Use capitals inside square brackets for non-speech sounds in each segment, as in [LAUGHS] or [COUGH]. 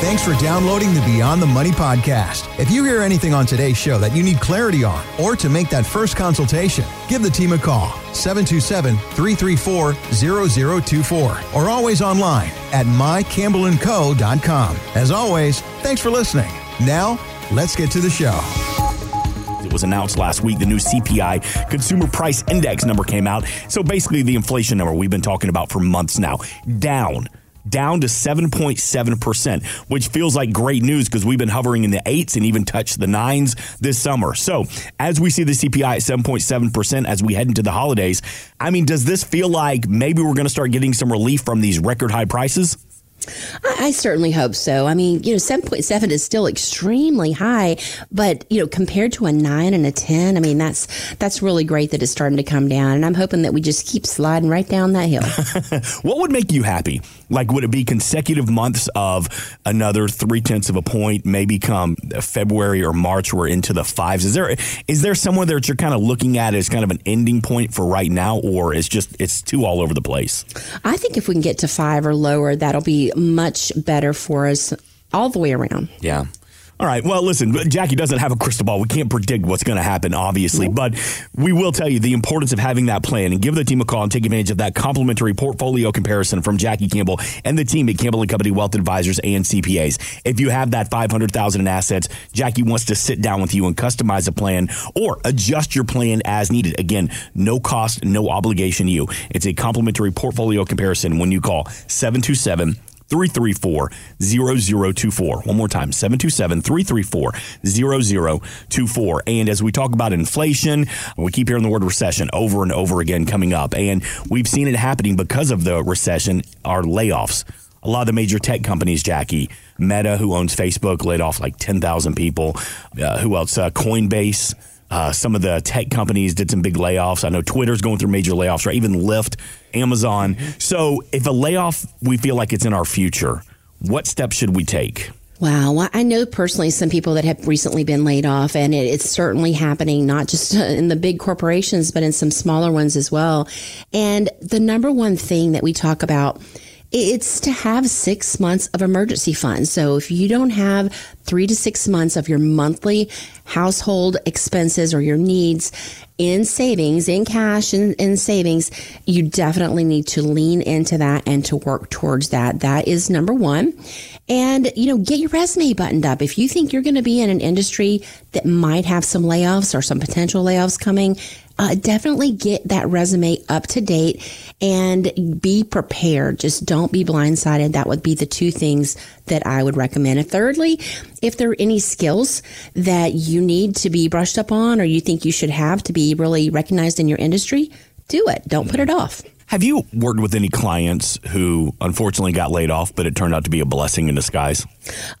Thanks for downloading the Beyond the Money podcast. If you hear anything on today's show that you need clarity on or to make that first consultation, give the team a call 727 334 0024 or always online at mycampbellandco.com. As always, thanks for listening. Now, let's get to the show. It was announced last week. The new CPI Consumer Price Index number came out. So basically, the inflation number we've been talking about for months now, down down to 7.7%, which feels like great news because we've been hovering in the eights and even touched the nines this summer. So, as we see the CPI at 7.7% as we head into the holidays, I mean, does this feel like maybe we're going to start getting some relief from these record high prices? I, certainly hope so. I mean, you know, 7.7 is still extremely high, but, you know, compared to a 9 and a 10, I mean, that's that's really great that it's starting to come down. And I'm hoping that we just keep sliding right down that hill. [LAUGHS] what would make you happy? Like, would it be consecutive months of another three tenths of a point, maybe come February or March, we're into the fives? Is there is there somewhere that you're kind of looking at as kind of an ending point for right now, or it's just it's too all over the place? I think if we can get to five or lower, that'll be much better for us all the way around. Yeah. All right. Well, listen, Jackie doesn't have a crystal ball. We can't predict what's going to happen, obviously, but we will tell you the importance of having that plan and give the team a call and take advantage of that complimentary portfolio comparison from Jackie Campbell and the team at Campbell and Company Wealth Advisors and CPAs. If you have that 500,000 in assets, Jackie wants to sit down with you and customize a plan or adjust your plan as needed. Again, no cost, no obligation to you. It's a complimentary portfolio comparison when you call 727 334 0024. One more time 727 334 0024. And as we talk about inflation, we keep hearing the word recession over and over again coming up. And we've seen it happening because of the recession, our layoffs. A lot of the major tech companies, Jackie, Meta, who owns Facebook, laid off like 10,000 people. Uh, who else? Uh, Coinbase. Uh, some of the tech companies did some big layoffs. I know Twitter's going through major layoffs, right? Even Lyft, Amazon. Mm-hmm. So, if a layoff, we feel like it's in our future, what steps should we take? Wow. Well, I know personally some people that have recently been laid off, and it, it's certainly happening not just in the big corporations, but in some smaller ones as well. And the number one thing that we talk about it's to have six months of emergency funds. So if you don't have three to six months of your monthly household expenses or your needs in savings, in cash and in, in savings, you definitely need to lean into that and to work towards that. That is number one. And, you know, get your resume buttoned up. If you think you're going to be in an industry that might have some layoffs or some potential layoffs coming, uh, definitely get that resume up to date and be prepared. Just don't be blindsided. That would be the two things that I would recommend. And thirdly, if there are any skills that you need to be brushed up on or you think you should have to be really recognized in your industry, do it. Don't put it off. Have you worked with any clients who unfortunately got laid off, but it turned out to be a blessing in disguise?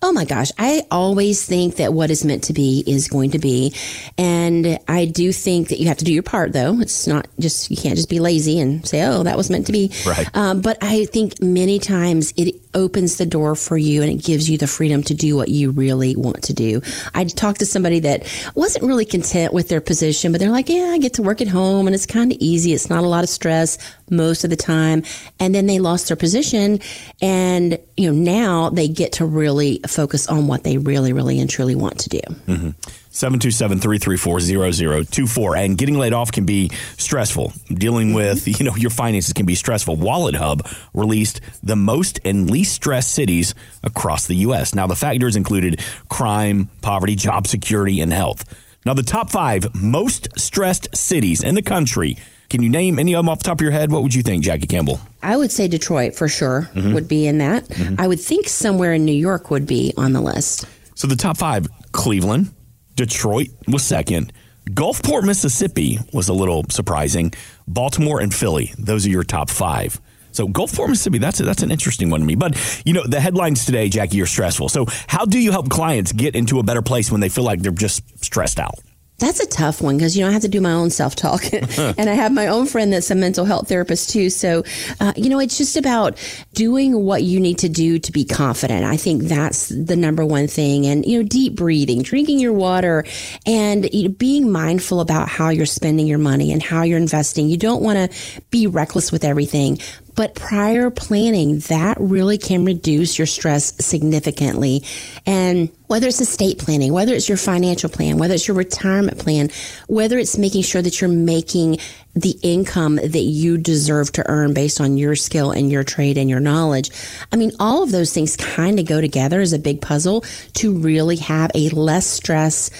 Oh my gosh. I always think that what is meant to be is going to be. And I do think that you have to do your part, though. It's not just, you can't just be lazy and say, oh, that was meant to be. Right. Um, but I think many times it opens the door for you and it gives you the freedom to do what you really want to do. I talked to somebody that wasn't really content with their position, but they're like, yeah, I get to work at home and it's kind of easy. It's not a lot of stress most of the time. And then they lost their position and, you know, now they get to really focus on what they really, really and truly want to do. Mm-hmm. 727-334-0024 and getting laid off can be stressful dealing with you know your finances can be stressful WalletHub released the most and least stressed cities across the us now the factors included crime poverty job security and health now the top five most stressed cities in the country can you name any of them off the top of your head what would you think jackie campbell I would say Detroit for sure mm-hmm. would be in that. Mm-hmm. I would think somewhere in New York would be on the list. So the top five Cleveland, Detroit was second. Gulfport, Mississippi was a little surprising. Baltimore and Philly, those are your top five. So Gulfport, Mississippi, that's a, that's an interesting one to me. But you know, the headlines today, Jackie, are stressful. So how do you help clients get into a better place when they feel like they're just stressed out? That's a tough one because you know I have to do my own self talk, [LAUGHS] and I have my own friend that's a mental health therapist too. So, uh, you know, it's just about doing what you need to do to be confident. I think that's the number one thing, and you know, deep breathing, drinking your water, and you know, being mindful about how you're spending your money and how you're investing. You don't want to be reckless with everything, But prior planning, that really can reduce your stress significantly. And whether it's estate planning, whether it's your financial plan, whether it's your retirement plan, whether it's making sure that you're making the income that you deserve to earn based on your skill and your trade and your knowledge. I mean, all of those things kind of go together as a big puzzle to really have a less stress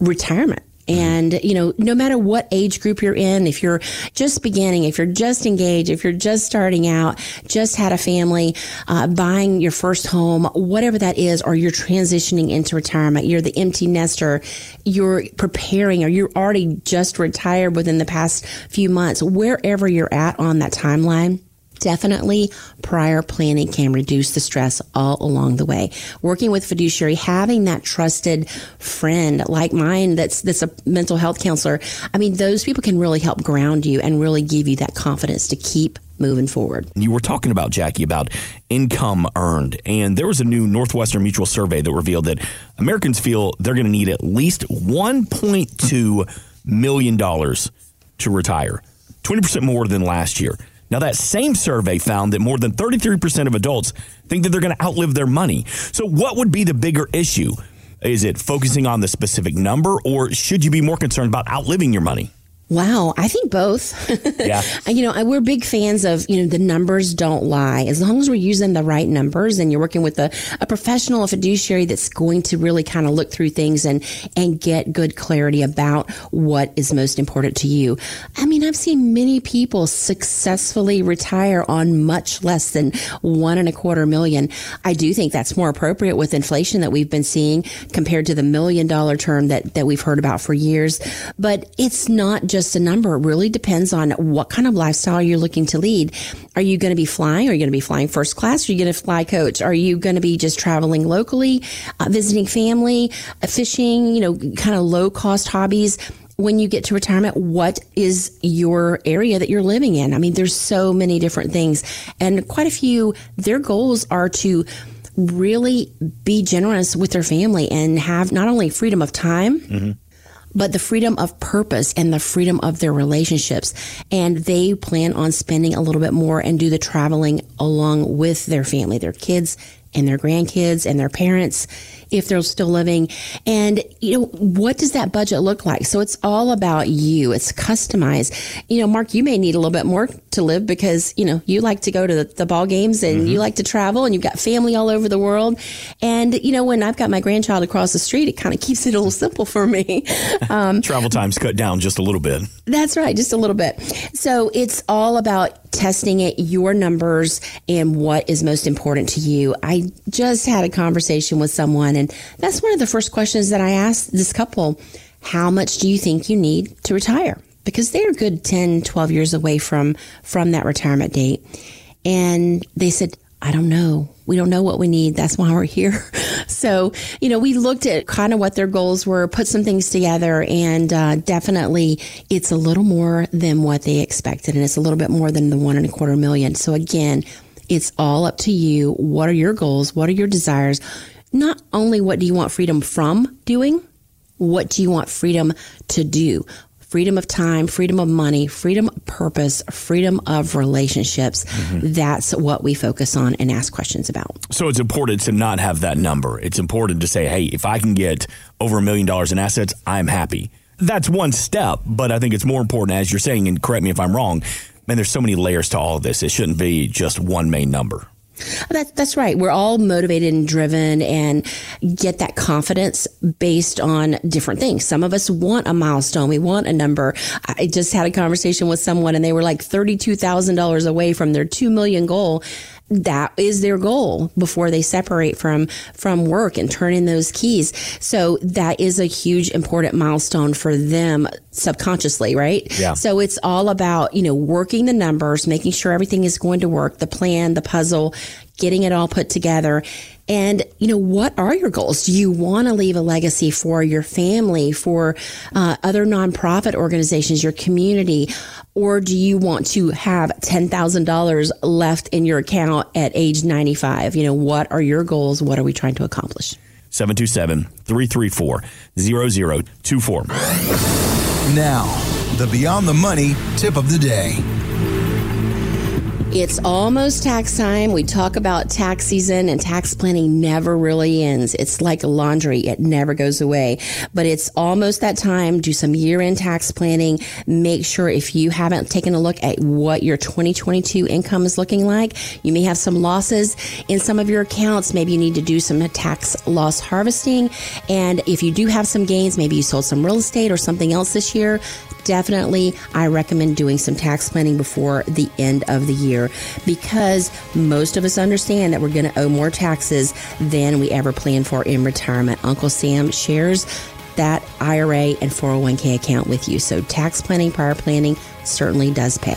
retirement. And, you know, no matter what age group you're in, if you're just beginning, if you're just engaged, if you're just starting out, just had a family, uh, buying your first home, whatever that is, or you're transitioning into retirement, you're the empty nester, you're preparing, or you're already just retired within the past few months, wherever you're at on that timeline definitely prior planning can reduce the stress all along the way. Working with fiduciary, having that trusted friend like mine that's that's a mental health counselor. I mean, those people can really help ground you and really give you that confidence to keep moving forward. You were talking about Jackie about income earned, and there was a new Northwestern Mutual survey that revealed that Americans feel they're going to need at least 1.2 million dollars to retire. 20% more than last year. Now, that same survey found that more than 33% of adults think that they're going to outlive their money. So, what would be the bigger issue? Is it focusing on the specific number, or should you be more concerned about outliving your money? Wow, I think both. [LAUGHS] Yeah. you know, we're big fans of, you know, the numbers don't lie. As long as we're using the right numbers and you're working with a, a professional, a fiduciary that's going to really kind of look through things and, and get good clarity about what is most important to you. I mean, I've seen many people successfully retire on much less than one and a quarter million. I do think that's more appropriate with inflation that we've been seeing compared to the million dollar term that, that we've heard about for years. But it's not just just a number. It really depends on what kind of lifestyle you're looking to lead. Are you going to be flying? Are you going to be flying first class? Are you going to fly coach? Are you going to be just traveling locally, uh, visiting family, uh, fishing, you know, kind of low cost hobbies? when you get to retirement, what is your area that you're living in? I mean, there's so many different things and quite a few, their goals are to really be generous with their family and have not only freedom of time, mm-hmm but the freedom of purpose and the freedom of their relationships. And they plan on spending a little bit more and do the traveling along with their family, their kids and their grandkids and their parents if they're still living. And, you know, what does that budget look like? So it's all about you. It's customized. You know, Mark, you may need a little bit more to live because, you know, you like to go to the, the ball games and mm-hmm. you like to travel and you've got family all over the world. And, you know, when I've got my grandchild across the street, it kind of keeps it a little simple for me. [LAUGHS] Um, Travel time's cut down just a little bit. That's right. Just a little bit. So it's all about testing it, your numbers and what is most important to you. I just had a conversation with someone and that's one of the first questions that I asked this couple. How much do you think you need to retire? Because they're good 10, 12 years away from, from that retirement date. And they said, I don't know. We don't know what we need. That's why we're here. [LAUGHS] So, you know, we looked at kind of what their goals were, put some things together, and uh, definitely it's a little more than what they expected. And it's a little bit more than the one and a quarter million. So, again, it's all up to you. What are your goals? What are your desires? not only what do you want freedom from doing, what do you want freedom to do? Freedom of time, freedom of money, freedom of purpose, freedom of relationships. Mm-hmm. That's what we focus on and ask questions about. So it's important to not have that number. It's important to say, hey, if I can get over a million dollars in assets, I'm happy. That's one step, but I think it's more important, as you're saying, and correct me if I'm wrong, man, there's so many layers to all of this. It shouldn't be just one main number. Oh, that, that's right. We're all motivated and driven and get that confidence based on different things. Some of us want a milestone. We want a number. I just had a conversation with someone and they were like $32,000 away from their 2 million goal that is their goal before they separate from from work and turn in those keys. So that is a huge important milestone for them subconsciously, right? Yeah. So it's all about, you know, working the numbers, making sure everything is going to work, the plan, the puzzle, getting it all put together and, you know, what are your goals? Do you want to leave a legacy for your family, for uh, other nonprofit organizations, your community? Or do you want to have $10,000 left in your account at age 95? You know, what are your goals? What are we trying to accomplish? 727 334 0024. Now, the Beyond the Money tip of the day. It's almost tax time. We talk about tax season and tax planning never really ends. It's like laundry. It never goes away, but it's almost that time. Do some year end tax planning. Make sure if you haven't taken a look at what your 2022 income is looking like, you may have some losses in some of your accounts. Maybe you need to do some tax loss harvesting. And if you do have some gains, maybe you sold some real estate or something else this year, definitely I recommend doing some tax planning before the end of the year because most of us understand that we're going to owe more taxes than we ever planned for in retirement. Uncle Sam shares that IRA and 401k account with you. So tax planning, prior planning certainly does pay.